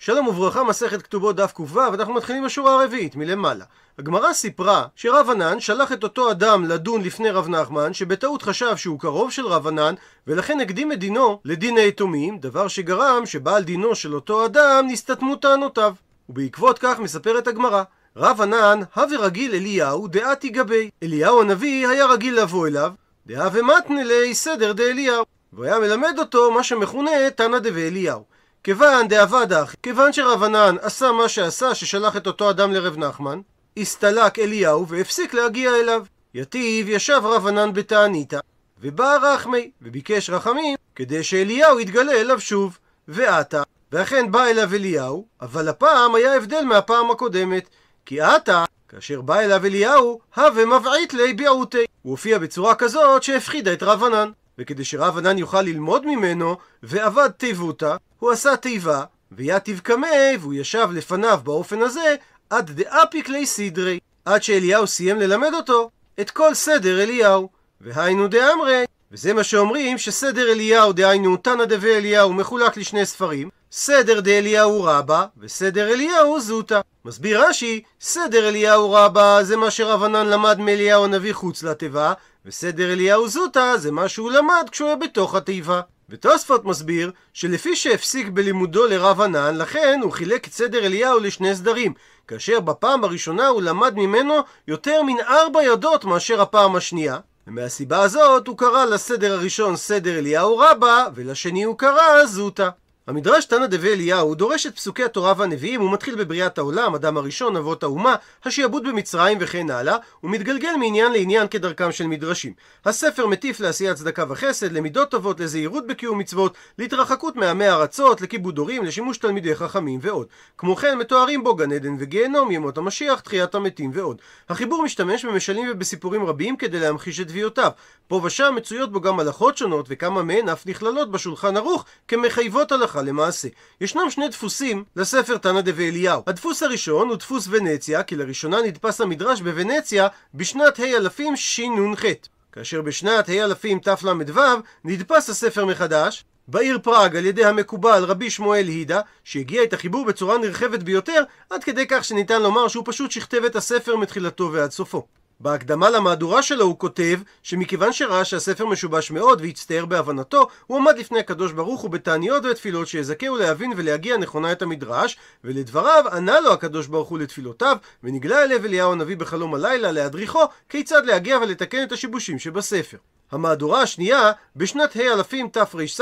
שלום וברכה, מסכת כתובות דף ק"ו, ואנחנו מתחילים בשורה הרביעית, מלמעלה. הגמרא סיפרה שרב ענן שלח את אותו אדם לדון לפני רב נחמן, שבטעות חשב שהוא קרוב של רב ענן, ולכן הקדים את דינו לדין היתומים, דבר שגרם שבעל דינו של אותו אדם נסתתמו טענותיו. ובעקבות כך מספרת הגמרא. רב ענן, הווה רגיל אליהו דעתי גבי. אליהו הנביא היה רגיל לבוא אליו, דהווה מתנה לי סדר דאליהו. והוא היה מלמד אותו מה שמכונה תנא דבי אליהו. כיוון דאבד אחי, כיוון שרב ענן עשה מה שעשה ששלח את אותו אדם לרב נחמן, הסתלק אליהו והפסיק להגיע אליו. יתיב ישב רב ענן בתעניתא, ובא רחמי, וביקש רחמים, כדי שאליהו יתגלה אליו שוב. ועתה, ואכן בא אליו אליהו, אבל הפעם היה הבדל מהפעם הקודמת, כי עתה, כאשר בא אליו אליהו, הווה מבעית לי ביעותי. הוא הופיע בצורה כזאת שהפחידה את רב ענן. וכדי שרב ענן יוכל ללמוד ממנו, ועבד תיבותא, הוא עשה תיבה, ויתיב קמי, והוא ישב לפניו באופן הזה, עד דאפיק לי סדרי, עד שאליהו סיים ללמד אותו את כל סדר אליהו. והיינו דאמרי, וזה מה שאומרים שסדר אליהו, דהיינו תנא דבי אליהו, מחולק לשני ספרים, סדר דאליהו רבה, וסדר אליהו זוטה. מסביר רש"י, סדר אליהו רבה זה מה שרב ענן למד מאליהו הנביא חוץ לתיבה, וסדר אליהו זוטה זה מה שהוא למד כשהוא היה בתוך התיבה. ותוספות מסביר שלפי שהפסיק בלימודו לרב ענן, לכן הוא חילק את סדר אליהו לשני סדרים, כאשר בפעם הראשונה הוא למד ממנו יותר מן ארבע ידות מאשר הפעם השנייה, ומהסיבה הזאת הוא קרא לסדר הראשון סדר אליהו רבה, ולשני הוא קרא זוטה. המדרש תנא דבי אליהו דורש את פסוקי התורה והנביאים ומתחיל בבריאת העולם, אדם הראשון, אבות האומה, השעבוד במצרים וכן הלאה, ומתגלגל מעניין לעניין כדרכם של מדרשים. הספר מטיף לעשיית צדקה וחסד, למידות טובות, לזהירות בקיום מצוות, להתרחקות מעמי ארצות, לכיבוד הורים, לשימוש תלמידי חכמים ועוד. כמו כן מתוארים בו גן עדן וגיהנום, ימות המשיח, תחיית המתים ועוד. החיבור משתמש במשלים ובסיפורים רבים כדי להמחיש את תביעותיו. פה ושם מצויות בו גם הלכות שונות, וכמה מהן אף נכללות בשולחן ערוך כמחייבות הלכה למעשה. ישנם שני דפוסים לספר תנא דבי אליהו. הדפוס הראשון הוא דפוס ונציה, כי לראשונה נדפס המדרש בוונציה בשנת ה' אלפים שנ"ח. כאשר בשנת ה' אלפים תל"ו נדפס הספר מחדש בעיר פראג על ידי המקובל רבי שמואל הידה, שהגיע את החיבור בצורה נרחבת ביותר, עד כדי כך שניתן לומר שהוא פשוט שכתב את הספר מתחילתו ועד סופו. בהקדמה למהדורה שלו הוא כותב שמכיוון שראה שהספר משובש מאוד והצטער בהבנתו, הוא עמד לפני הקדוש ברוך הוא בתעניות ותפילות שיזכהו להבין ולהגיע נכונה את המדרש, ולדבריו ענה לו הקדוש ברוך הוא לתפילותיו, ונגלה אליו אליהו הנביא בחלום הלילה להדריכו כיצד להגיע ולתקן את השיבושים שבספר. המהדורה השנייה, בשנת ה' אלפים תר"ס,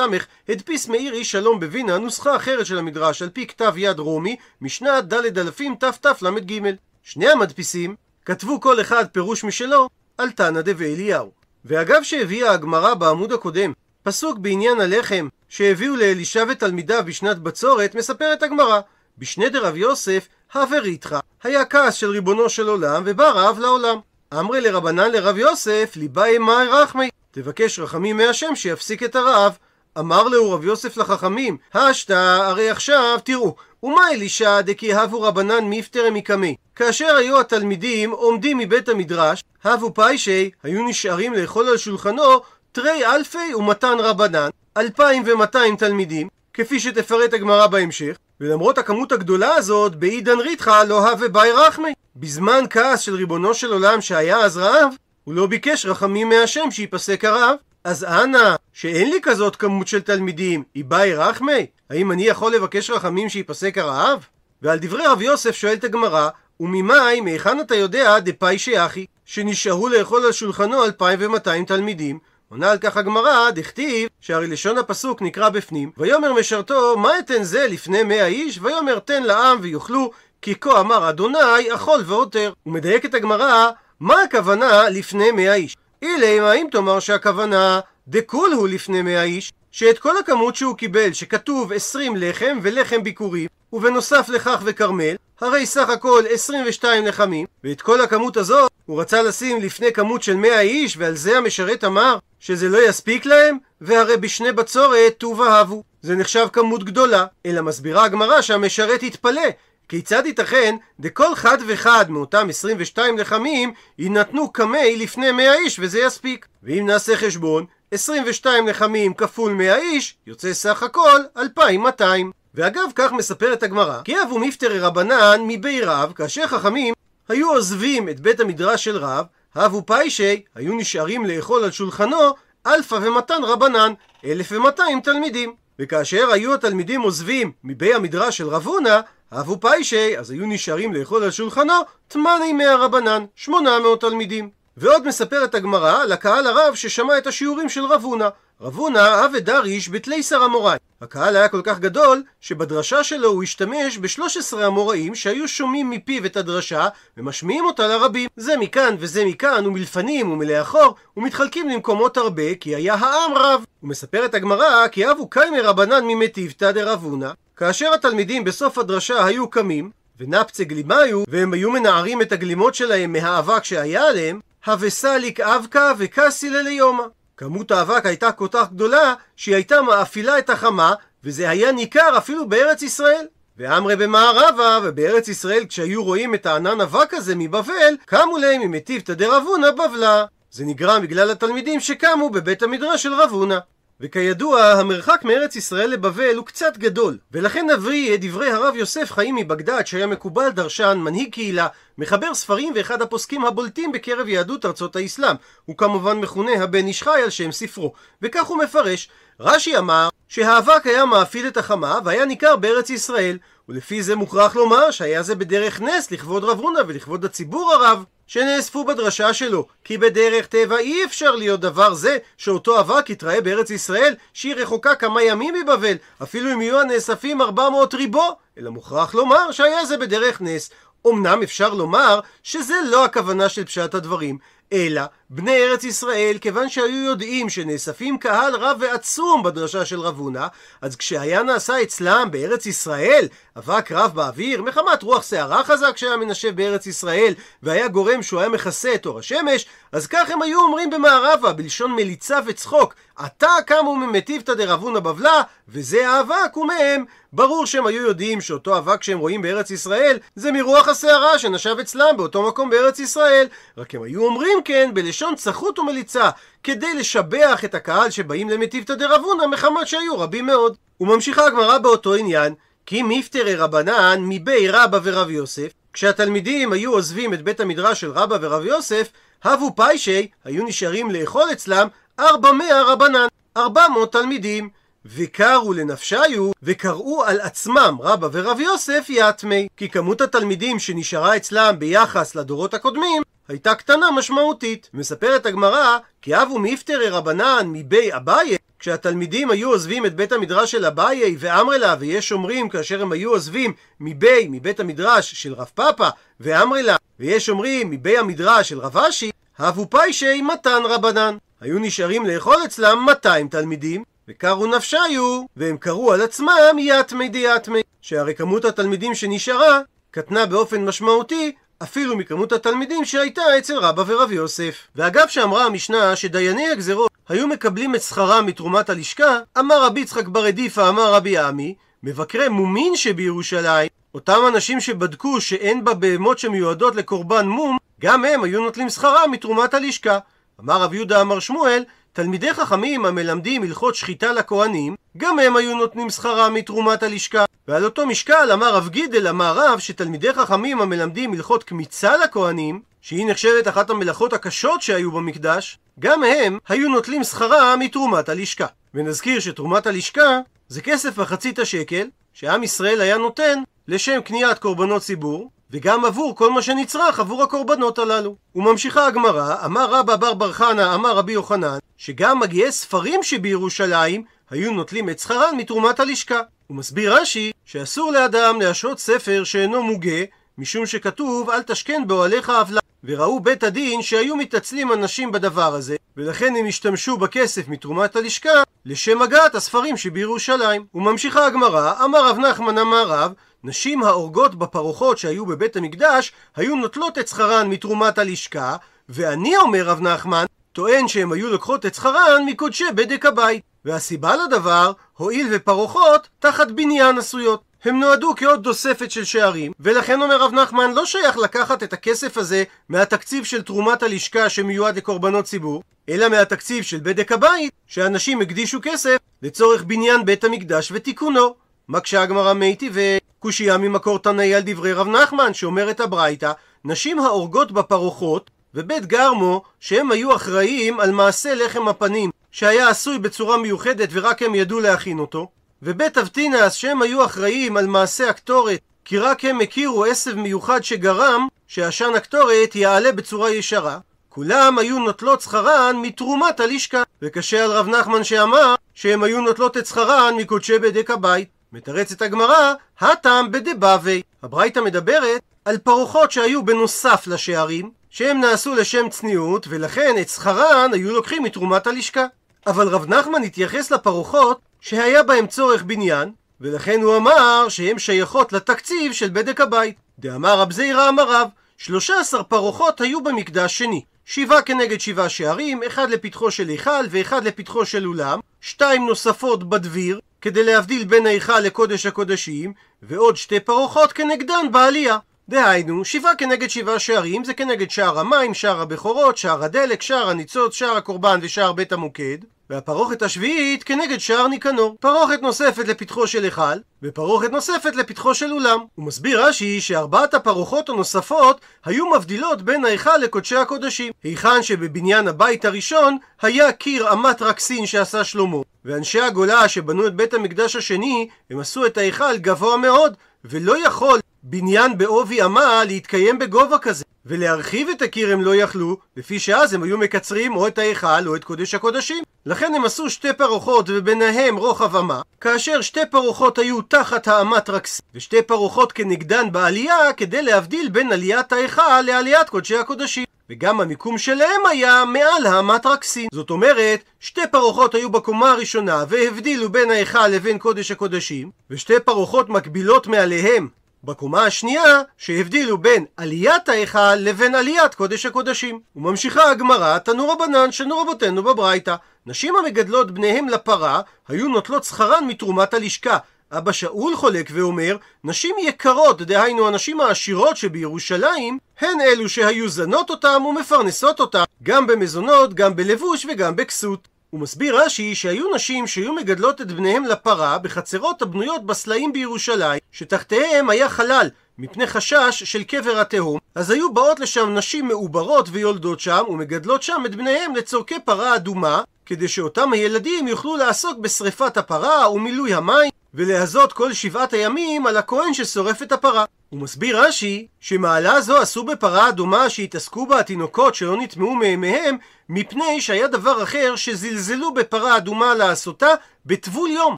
הדפיס מאיר איש שלום בווינה נוסחה אחרת של המדרש על פי כתב יד רומי, משנת ד' אלפים תתל"ג. שני המדפיסים כתבו כל אחד פירוש משלו על תנא דבי אליהו. ואגב שהביאה הגמרא בעמוד הקודם פסוק בעניין הלחם שהביאו לאלישע ותלמידיו בשנת בצורת, מספרת הגמרא בשני דרב יוסף, הווריתך, היה כעס של ריבונו של עולם ובא רעב לעולם. אמרי לרבנן לרב יוסף, ליבאי מאי רחמי, תבקש רחמים מהשם שיפסיק את הרעב. אמר לו רב יוסף לחכמים, השתא הרי עכשיו תראו, ומה אלישע דכי הבו רבנן מפטר מקמי. כאשר היו התלמידים עומדים מבית המדרש, הבו פיישי, היו נשארים לאכול על שולחנו תרי אלפי ומתן רבנן, אלפיים ומאתיים תלמידים, כפי שתפרט הגמרא בהמשך, ולמרות הכמות הגדולה הזאת, בעידן ריתחא לא הווה באי רחמי. בזמן כעס של ריבונו של עולם שהיה אז רעב, הוא לא ביקש רחמים מהשם שיפסק הרעב. אז אנא, שאין לי כזאת כמות של תלמידים, איבאי רחמי? האם אני יכול לבקש רחמים שיפסק הרעב? ועל דברי רב יוסף שואלת הגמרא, וממאי, מהיכן אתה יודע דפאי שיחי, שנשארו לאכול על שולחנו 2,200 תלמידים? עונה על כך הגמרא, דכתיב, שהרי לשון הפסוק נקרא בפנים, ויאמר משרתו, מה אתן זה לפני מאה איש? ויאמר תן לעם ויאכלו, כי כה אמר אדוני, אכול ועותר. ומדייקת הגמרא, מה הכוונה לפני מאה איש? אילמה אם תאמר שהכוונה דכול הוא לפני מאה איש, שאת כל הכמות שהוא קיבל, שכתוב עשרים לחם ולחם ביקורים, ובנוסף לכך וכרמל, הרי סך הכל 22 לחמים, ואת כל הכמות הזאת הוא רצה לשים לפני כמות של 100 איש, ועל זה המשרת אמר שזה לא יספיק להם, והרי בשני בצורת טוב אהבו. זה נחשב כמות גדולה, אלא מסבירה הגמרא שהמשרת יתפלא. כיצד ייתכן דכל חד וחד מאותם 22 לחמים יינתנו קמי לפני 100 איש וזה יספיק? ואם נעשה חשבון, 22 לחמים כפול 100 איש יוצא סך הכל 2,200. ואגב, כך מספרת הגמרא, כי הוו מיפטרי רבנן מבי רב, כאשר חכמים היו עוזבים את בית המדרש של רב, הוו פיישי, היו נשארים לאכול על שולחנו, אלפא ומאתן רבנן, אלף ומאתיים תלמידים. וכאשר היו התלמידים עוזבים מבי המדרש של רב הונא, הבו פיישי, אז היו נשארים לאכול על שולחנו, תמני מאה רבנן, שמונה מאות תלמידים. ועוד מספרת הגמרא לקהל הרב ששמע את השיעורים של רב הונא. רב הונא אב ודריש בתליסר אמוראי. הקהל היה כל כך גדול, שבדרשה שלו הוא השתמש ב-13 אמוראים שהיו שומעים מפיו את הדרשה ומשמיעים אותה לרבים. זה מכאן וזה מכאן, ומלפנים ומלאחור, ומתחלקים למקומות הרבה, כי היה העם רב. ומספרת הגמרא כי אבו קיימי רבנן ממטיבתא דרב הונא, כאשר התלמידים בסוף הדרשה היו קמים, ונפצה גלימיו, והם היו מנערים את הגלימות שלהם מהאבק שהיה עליהם, הווסליק אבקה וקסילה ליומא. כמות האבק הייתה כל כך גדולה שהיא הייתה מאפילה את החמה וזה היה ניכר אפילו בארץ ישראל. ואמרי במערבה, ובארץ ישראל כשהיו רואים את הענן אבק הזה מבבל, קמו להם ממטיבתא דרבונה בבלה. זה נגרם בגלל התלמידים שקמו בבית המדרש של רב הונא. וכידוע, המרחק מארץ ישראל לבבל הוא קצת גדול, ולכן נבריא את דברי הרב יוסף חיים מבגדד, שהיה מקובל דרשן, מנהיג קהילה, מחבר ספרים ואחד הפוסקים הבולטים בקרב יהדות ארצות האסלאם. הוא כמובן מכונה הבן איש חי על שם ספרו. וכך הוא מפרש. רש"י אמר שהאבק היה מאפיל את החמה והיה ניכר בארץ ישראל, ולפי זה מוכרח לומר שהיה זה בדרך נס לכבוד רב הונא ולכבוד הציבור הרב. שנאספו בדרשה שלו, כי בדרך טבע אי אפשר להיות דבר זה שאותו אבק יתראה בארץ ישראל שהיא רחוקה כמה ימים מבבל, אפילו אם יהיו הנאספים 400 ריבו, אלא מוכרח לומר שהיה זה בדרך נס. אמנם אפשר לומר שזה לא הכוונה של פשט הדברים, אלא בני ארץ ישראל, כיוון שהיו יודעים שנאספים קהל רב ועצום בדרשה של רב הונא, אז כשהיה נעשה אצלם בארץ ישראל אבק רב באוויר, מחמת רוח שערה חזק שהיה מנשב בארץ ישראל, והיה גורם שהוא היה מכסה את אור השמש, אז כך הם היו אומרים במערבה, בלשון מליצה וצחוק, עתה קמו ממטיבתא דרב הונא בבלה, וזה האבק ומהם. ברור שהם היו יודעים שאותו אבק שהם רואים בארץ ישראל, זה מרוח השערה שנשב אצלם באותו מקום בארץ ישראל. רק הם היו אומרים כן בלשון צחות ומליצה, כדי לשבח את הקהל שבאים למטיבתא דרב הונא מחמת שהיו רבים מאוד. וממשיכה הגמרא באותו עניין, כי מפטרי רבנן מבי רבא ורב יוסף, כשהתלמידים היו עוזבים את בית המדרש של רבא ורב יוסף, הבו פיישי היו נשארים לאכול אצלם ארבע מאה רבנן, ארבע מאות תלמידים. וקרו לנפשיו, וקראו על עצמם רבא ורב יוסף יתמי, כי כמות התלמידים שנשארה אצלם ביחס לדורות הקודמים הייתה קטנה משמעותית. מספרת הגמרא, כי אבו מפטרי רבנן מבי אביי, כשהתלמידים היו עוזבים את בית המדרש של אביי ואמרי לה, ויש אומרים כאשר הם היו עוזבים מבי, מבית המדרש של רב פאפא, ואמרי לה, ויש אומרים מבי המדרש של רב אשי, הבו פיישי מתן רבנן. היו נשארים לאכול אצלם 200 תלמידים, וקרו נפשיו, והם קראו על עצמם יתמי דיתמי, שהרי כמות התלמידים שנשארה קטנה באופן משמעותי אפילו מכמות התלמידים שהייתה אצל רבא ורב יוסף. ואגב שאמרה המשנה שדייני הגזרות היו מקבלים את שכרם מתרומת הלשכה, אמר רבי יצחק בר אדיפא אמר רבי עמי, מבקרי מומין שבירושלים, אותם אנשים שבדקו שאין בה בהמות שמיועדות לקורבן מום, גם הם היו נוטלים שכרם מתרומת הלשכה. אמר רב יהודה אמר שמואל, תלמידי חכמים המלמדים הלכות שחיטה לכהנים, גם הם היו נותנים שכרם מתרומת הלשכה. ועל אותו משקל אמר רב גידל אמר רב שתלמידי חכמים המלמדים הלכות קמיצה לכהנים, שהיא נחשבת אחת המלאכות הקשות שהיו במקדש, גם הם היו נוטלים שכרם מתרומת הלשכה. ונזכיר שתרומת הלשכה זה כסף מחצית השקל שעם ישראל היה נותן לשם קניית קורבנות ציבור, וגם עבור כל מה שנצרך עבור הקורבנות הללו. וממשיכה הגמרא, אמר רבא בר בר חנא, אמר רבי יוחנן, שגם מגיעי ספרים שבירושלים היו נוטלים את שכרן מתרומת הלשכה. הוא מסביר רש"י שאסור לאדם להשעות ספר שאינו מוגה, משום שכתוב אל תשכן באוהליך עוולה. וראו בית הדין שהיו מתעצלים אנשים בדבר הזה, ולכן הם השתמשו בכסף מתרומת הלשכה לשם הגעת הספרים שבירושלים. וממשיכה הגמרא, אמר רב נחמן אמר רב, נשים האורגות בפרוחות שהיו בבית המקדש היו נוטלות את שכרן מתרומת הלשכה, ואני אומר רב נחמן, טוען שהן היו לוקחות את שכרן מקודשי בדק הבית. והסיבה לדבר, הואיל ופרוחות תחת בניין עשויות. הם נועדו כעוד תוספת של שערים, ולכן אומר רב נחמן לא שייך לקחת את הכסף הזה מהתקציב של תרומת הלשכה שמיועד לקורבנות ציבור, אלא מהתקציב של בדק הבית, שאנשים הקדישו כסף לצורך בניין בית המקדש ותיקונו. מקשה הגמרא מייטי וקושייה ממקור תנאי על דברי רב נחמן שאומרת הברייתא נשים ההורגות בפרוחות ובית גרמו שהם היו אחראים על מעשה לחם הפנים שהיה עשוי בצורה מיוחדת ורק הם ידעו להכין אותו. ובית אבטינס שהם היו אחראים על מעשה הקטורת כי רק הם הכירו עשב מיוחד שגרם שעשן הקטורת יעלה בצורה ישרה. כולם היו נוטלות שכרן מתרומת הלשכה וקשה על רב נחמן שאמר שהם היו נוטלות את שכרן מקודשי בדק הבית מתרצת הגמרא, הטעם בדבבי. הברייתא מדברת על פרוחות שהיו בנוסף לשערים, שהם נעשו לשם צניעות, ולכן את שכרן היו לוקחים מתרומת הלשכה. אבל רב נחמן התייחס לפרוחות שהיה בהם צורך בניין, ולכן הוא אמר שהן שייכות לתקציב של בדק הבית. דאמר רב זעירא אמר רב, שלושה עשר פרוחות היו במקדש שני. שבעה כנגד שבעה שערים, אחד לפתחו של היכל ואחד לפתחו של אולם, שתיים נוספות בדביר, כדי להבדיל בין ההיכל לקודש הקודשים, ועוד שתי פרוחות כנגדן בעלייה. דהיינו, שבעה כנגד שבעה שערים זה כנגד שער המים, שער הבכורות, שער הדלק, שער הניצוץ, שער הקורבן ושער בית המוקד. והפרוכת השביעית כנגד שער ניקנור. פרוכת נוספת לפתחו של היכל, ופרוכת נוספת לפתחו של אולם. הוא מסביר רש"י שארבעת הפרוחות הנוספות היו מבדילות בין ההיכל לקודשי הקודשים. היכן שבבניין הבית הראשון היה קיר אמת רקסין שעשה שלמה, ואנשי הגולה שבנו את בית המקדש השני, הם עשו את ההיכל גבוה מאוד, ולא יכול בניין בעובי אמה להתקיים בגובה כזה. ולהרחיב את הקיר הם לא יכלו, לפי שאז הם היו מקצרים או את ההיכל או את קודש הקודשים. לכן הם עשו שתי פרוחות וביניהם רוחב אמה, כאשר שתי פרוחות היו תחת האמת רקסים, ושתי פרוחות כנגדן בעלייה, כדי להבדיל בין עליית ההיכל לעליית קודשי הקודשים. וגם המיקום שלהם היה מעל האמת רקסים. זאת אומרת, שתי פרוחות היו בקומה הראשונה והבדילו בין ההיכל לבין קודש הקודשים, ושתי פרוחות מקבילות מעליהם בקומה השנייה שהבדילו בין עליית ההיכל לבין עליית קודש הקודשים. וממשיכה הגמרא, תנו רבנן שנו רבותינו בברייתא. נשים המגדלות בניהם לפרה היו נוטלות שכרן מתרומת הלשכה. אבא שאול חולק ואומר, נשים יקרות, דהיינו הנשים העשירות שבירושלים, הן אלו שהיו זנות אותם ומפרנסות אותם, גם במזונות, גם בלבוש וגם בכסות. הוא מסביר רש"י שהיו נשים שהיו מגדלות את בניהם לפרה בחצרות הבנויות בסלעים בירושלים, שתחתיהם היה חלל, מפני חשש של קבר התהום, אז היו באות לשם נשים מעוברות ויולדות שם, ומגדלות שם את בניהם לצורכי פרה אדומה, כדי שאותם הילדים יוכלו לעסוק בשריפת הפרה ומילוי המים, ולהזות כל שבעת הימים על הכהן ששורף את הפרה. הוא מסביר רש"י שמעלה זו עשו בפרה אדומה שהתעסקו בה התינוקות שלא נטמעו מימיהם מפני שהיה דבר אחר שזלזלו בפרה אדומה לעשותה בטבול יום.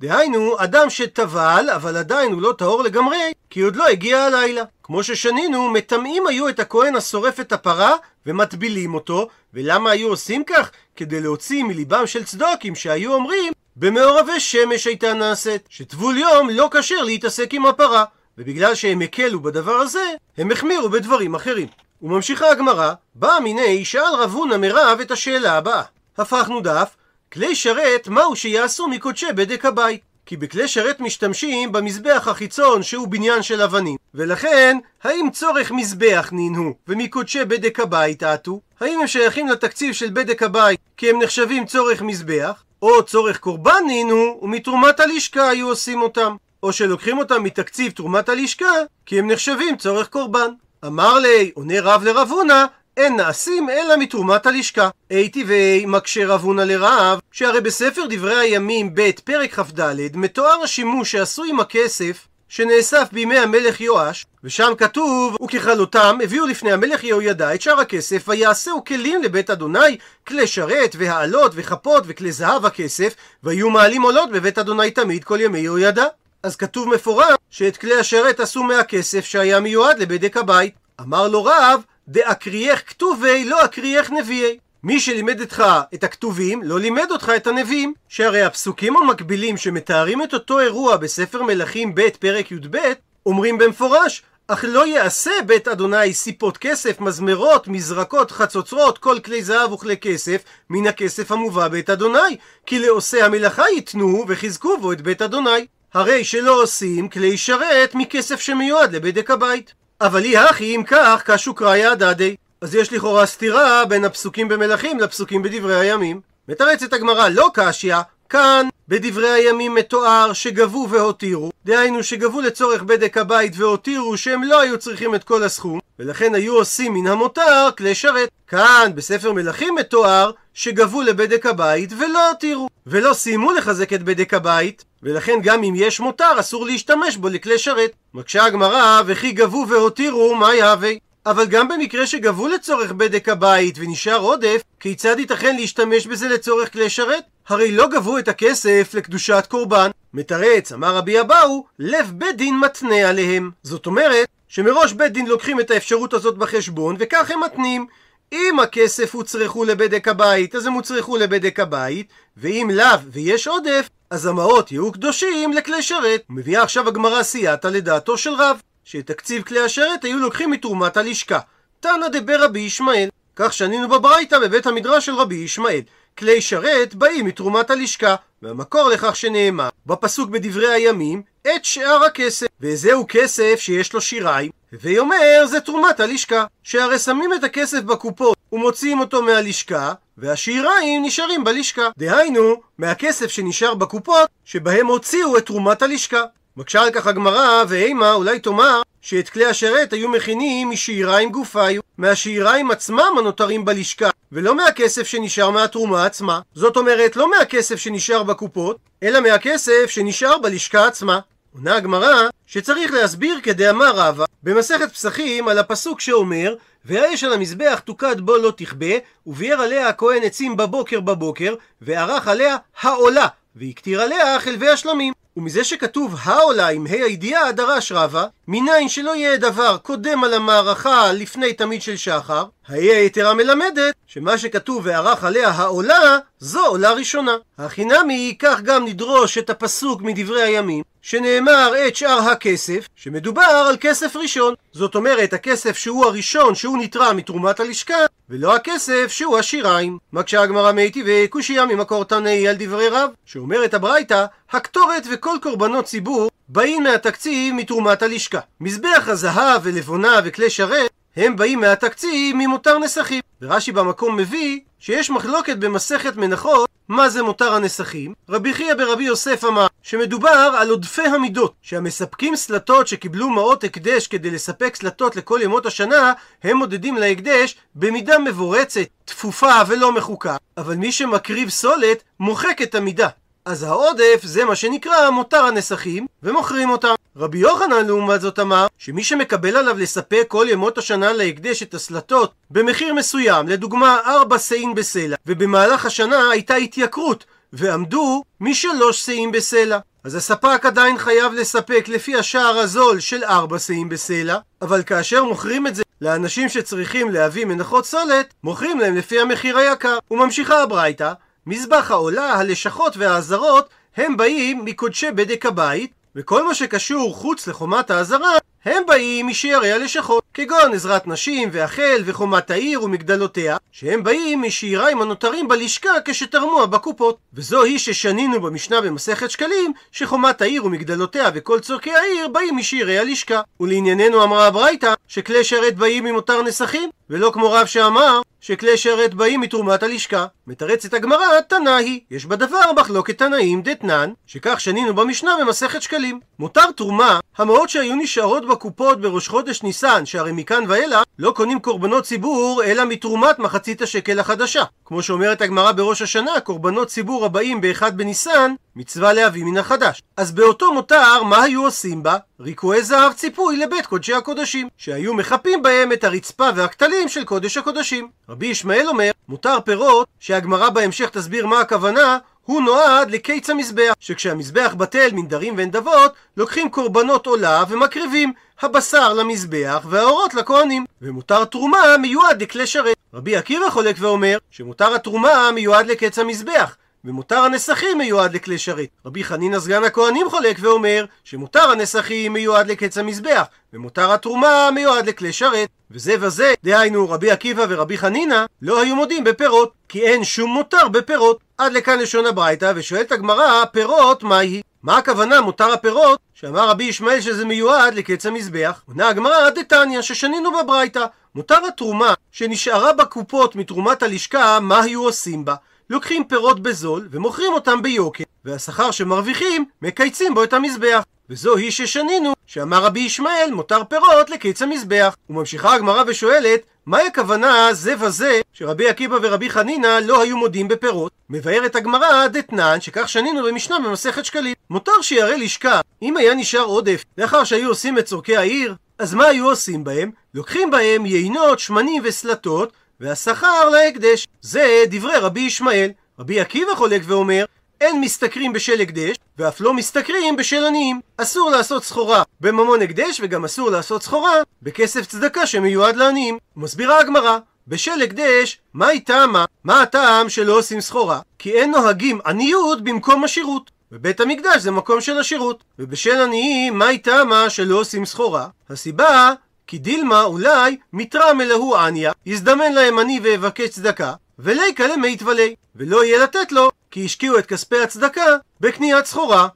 דהיינו, אדם שטבל אבל עדיין הוא לא טהור לגמרי כי עוד לא הגיע הלילה. כמו ששנינו, מטמאים היו את הכהן השורף את הפרה ומטבילים אותו, ולמה היו עושים כך? כדי להוציא מליבם של צדוקים שהיו אומרים במעורבי שמש הייתה נעשית, שטבול יום לא כשר להתעסק עם הפרה. ובגלל שהם הקלו בדבר הזה, הם החמירו בדברים אחרים. וממשיכה הגמרא, באה מיני שאל רב הונא מרב את השאלה הבאה. הפכנו דף, כלי שרת מהו שיעשו מקודשי בדק הבית. כי בכלי שרת משתמשים במזבח החיצון שהוא בניין של אבנים ולכן האם צורך מזבח נין הוא ומקודשי בדק הבית עטו? האם הם שייכים לתקציב של בדק הבית כי הם נחשבים צורך מזבח? או צורך קורבן נין הוא ומתרומת הלשכה היו עושים אותם או שלוקחים אותם מתקציב תרומת הלשכה כי הם נחשבים צורך קורבן אמר לי עונה רב לרב הונא אין נעשים אלא מתרומת הלשכה. הייתי ואי מקשה רב הונא לרב, שהרי בספר דברי הימים ב' פרק כ"ד מתואר השימוש שעשו עם הכסף שנאסף בימי המלך יואש, ושם כתוב, וככלותם הביאו לפני המלך יהוידע את שאר הכסף, ויעשהו כלים לבית אדוני, כלי שרת, והעלות, וכפות, וכלי זהב הכסף, והיו מעלים עולות בבית אדוני תמיד כל ימי יהוידע. אז כתוב מפורש שאת כלי השרת עשו מהכסף שהיה מיועד לבדק הבית. אמר לו רב, דאקריאך כתובי לא אקריאך נביאי. מי שלימד אותך את הכתובים, לא לימד אותך את הנביאים. שהרי הפסוקים המקבילים שמתארים את אותו אירוע בספר מלכים ב' פרק י"ב, אומרים במפורש, אך לא יעשה בית אדוני סיפות כסף, מזמרות, מזרקות, חצוצרות, כל כלי זהב וכלי כסף, מן הכסף המובא בית אדוני, כי לעושי המלאכה ייתנו וחזקו בו את בית אדוני. הרי שלא עושים כלי שרת מכסף שמיועד לבדק הבית. אבל אי הכי אם כך כשוקראיה דדי. אז יש לכאורה סתירה בין הפסוקים במלכים לפסוקים בדברי הימים. מתרצת הגמרא לא קשיא, כאן בדברי הימים מתואר שגבו והותירו, דהיינו שגבו לצורך בדק הבית והותירו שהם לא היו צריכים את כל הסכום, ולכן היו עושים מן המותר כלי שרת. כאן בספר מלכים מתואר שגבו לבדק הבית ולא הותירו, ולא סיימו לחזק את בדק הבית, ולכן גם אם יש מותר אסור להשתמש בו לכלי שרת. מקשה הגמרא וכי גבו והותירו מה יהווה? אבל גם במקרה שגבו לצורך בדק הבית ונשאר עודף, כיצד ייתכן להשתמש בזה לצורך כלי שרת? הרי לא גבו את הכסף לקדושת קורבן. מתרץ, אמר רבי אבאו, לב בית דין מתנה עליהם. זאת אומרת, שמראש בית דין לוקחים את האפשרות הזאת בחשבון, וכך הם מתנים. אם הכסף הוצרכו לבדק הבית, אז הם הוצרכו לבדק הבית, ואם לאו ויש עודף, אז המעות יהיו קדושים לכלי שרת. מביאה עכשיו הגמרא סייעתא לדעתו של רב, שאת תקציב כלי השרת היו לוקחים מתרומת הלשכה. תנא דבר רבי ישמעאל. כך שנינו בברייתא בבית המדרש של רבי ישמעאל. כלי שרת באים מתרומת הלשכה, והמקור לכך שנאמר בפסוק בדברי הימים את שאר הכסף, וזהו כסף שיש לו שיריים, ויאמר זה תרומת הלשכה, שהרי שמים את הכסף בקופות ומוציאים אותו מהלשכה, והשיריים נשארים בלשכה. דהיינו, מהכסף שנשאר בקופות, שבהם הוציאו את תרומת הלשכה. מקשה על כך הגמרא, ואימה אולי תאמר שאת כלי השרת היו מכינים משיריים גופיו, מהשיריים עצמם הנותרים בלשכה, ולא מהכסף שנשאר מהתרומה עצמה. זאת אומרת, לא מהכסף שנשאר בקופות, אלא מהכסף שנשאר בלשכה עצמה. עונה הגמרא שצריך להסביר כדאמר רבא במסכת פסחים על הפסוק שאומר והאש על המזבח תוקד בו לא תכבה וביער עליה הכהן עצים בבוקר בבוקר וערך עליה העולה והקטיר עליה חלבי השלמים ומזה שכתוב העולה עם ה' הידיעה דרש רבא מניין שלא יהיה דבר קודם על המערכה לפני תמיד של שחר ההיא היתרה מלמדת שמה שכתוב וערך עליה העולה זו עולה ראשונה הכי נמי כך גם נדרוש את הפסוק מדברי הימים שנאמר את שאר הכסף שמדובר על כסף ראשון זאת אומרת הכסף שהוא הראשון שהוא נתרע מתרומת הלשכה ולא הכסף שהוא השיריים מקשה הגמרא מאיתי וקושייה ממקור תנאי על דברי רב שאומרת הברייתא הקטורת וכל קורבנות ציבור באים מהתקציב מתרומת הלשכה. מזבח הזהב ולבונה וכלי שרת הם באים מהתקציב ממותר נסכים. ורש"י במקום מביא שיש מחלוקת במסכת מנחות מה זה מותר הנסכים. רבי חייא ברבי יוסף אמר שמדובר על עודפי המידות, שהמספקים סלטות שקיבלו מעות הקדש כדי לספק סלטות לכל ימות השנה, הם מודדים להקדש במידה מבורצת, תפופה ולא מחוקה. אבל מי שמקריב סולת, מוחק את המידה. אז העודף זה מה שנקרא מותר הנסכים, ומוכרים אותם. רבי יוחנן לעומת זאת אמר שמי שמקבל עליו לספק כל ימות השנה להקדש את הסלטות במחיר מסוים, לדוגמה ארבע שאים בסלע, ובמהלך השנה הייתה התייקרות, ועמדו משלוש שאים בסלע. אז הספק עדיין חייב לספק לפי השער הזול של ארבע שאים בסלע, אבל כאשר מוכרים את זה לאנשים שצריכים להביא מנחות סולת, מוכרים להם לפי המחיר היקר. וממשיכה הברייתא מזבח העולה, הלשכות והעזרות הם באים מקודשי בדק הבית, וכל מה שקשור חוץ לחומת העזרה הם באים משיירי הלשכות, כגון עזרת נשים והחל וחומת העיר ומגדלותיה, שהם באים משייריים הנותרים בלשכה כשתרמוה בקופות. וזו היא ששנינו במשנה במסכת שקלים, שחומת העיר ומגדלותיה וכל צורכי העיר באים משיירי הלשכה. ולענייננו אמרה הברייתא, שכלי שרת באים ממותר נסכים, ולא כמו רב שאמר שכלי שרת באים מתרומת הלשכה. מתרצת הגמרא, תנא היא. יש בדבר מחלוקת תנאים דתנן, שכך שנינו במשנה במסכת שקלים. מותר תרומה, המעות שהיו נשארות בקופות בראש חודש ניסן, שהרי מכאן ואילך לא קונים קורבנות ציבור אלא מתרומת מחצית השקל החדשה. כמו שאומרת הגמרא בראש השנה, קורבנות ציבור הבאים באחד בניסן, מצווה להביא מן החדש. אז באותו מותר, מה היו עושים בה? ריקועי זהב ציפוי לבית קודשי הקודשים, שהיו מחפים בהם את הרצפה והכתלים של קודש הקודשים. רבי ישמעאל אומר, מותר פירות, שהגמרא בהמשך תסביר מה הכוונה, הוא נועד לקיץ המזבח, שכשהמזבח בטל מנדרים ונדבות, לוקחים קורבנות עולה ומקריבים הבשר למזבח והאורות לכהנים. ומותר תרומה מיועד לכלי שרת. רבי עקיבא חולק ואומר שמותר התרומה מיועד לקץ המזבח, ומותר הנסכים מיועד לכלי שרת. רבי חנינא סגן הכהנים חולק ואומר שמותר הנסכים מיועד לקץ המזבח, ומותר התרומה מיועד לכלי שרת. וזה וזה, דהיינו רבי עקיבא ורבי חנינא, לא היו מודים בפירות, כי אין שום מותר בפירות. עד לכאן לשון הברייתא, ושואלת הגמרא, פירות מהי? מה הכוונה מותר הפירות? שאמר רבי ישמעאל שזה מיועד לקץ המזבח. עונה הגמרא דתניא ששנינו בברייתא. מותר התרומה שנשארה בקופות מתרומת הלשכה, מה היו עושים בה? לוקחים פירות בזול ומוכרים אותם ביוקר, והשכר שמרוויחים מקייצים בו את המזבח. וזוהי ששנינו, שאמר רבי ישמעאל מותר פירות לקיץ המזבח. וממשיכה הגמרא ושואלת, מהי הכוונה זה וזה שרבי עקיבא ורבי חנינא לא היו מודים בפירות? מבארת הגמרא דתנן שכך שנינו במשנה במסכת שקלים. מותר שיראה לשכה, אם היה נשאר עודף לאחר שהיו עושים את צורכי העיר, אז מה היו עושים בהם? לוקחים בהם יינות, שמנים וסלטות, והשכר להקדש. זה דברי רבי ישמעאל. רבי עקיבא חולק ואומר, אין משתכרים בשל הקדש, ואף לא משתכרים בשל עניים. אסור לעשות סחורה בממון הקדש, וגם אסור לעשות סחורה בכסף צדקה שמיועד לעניים. מסבירה הגמרא, בשל הקדש, מהי טעמה? מה הטעם שלא עושים סחורה? כי אין נוהגים עניות במקום השירות. ובית המקדש זה מקום של השירות. ובשל עניים, מהי טעמה שלא עושים סחורה? הסיבה, כי דילמה אולי מתרם אלוהו עניה, יזדמן להם עני ויבקש צדקה, וליקה למי יתבלי, ולא יהיה לתת לו, כי השקיעו את כספי הצדקה בקניית סחורה.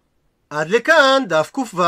עד לכאן דף ק"ו.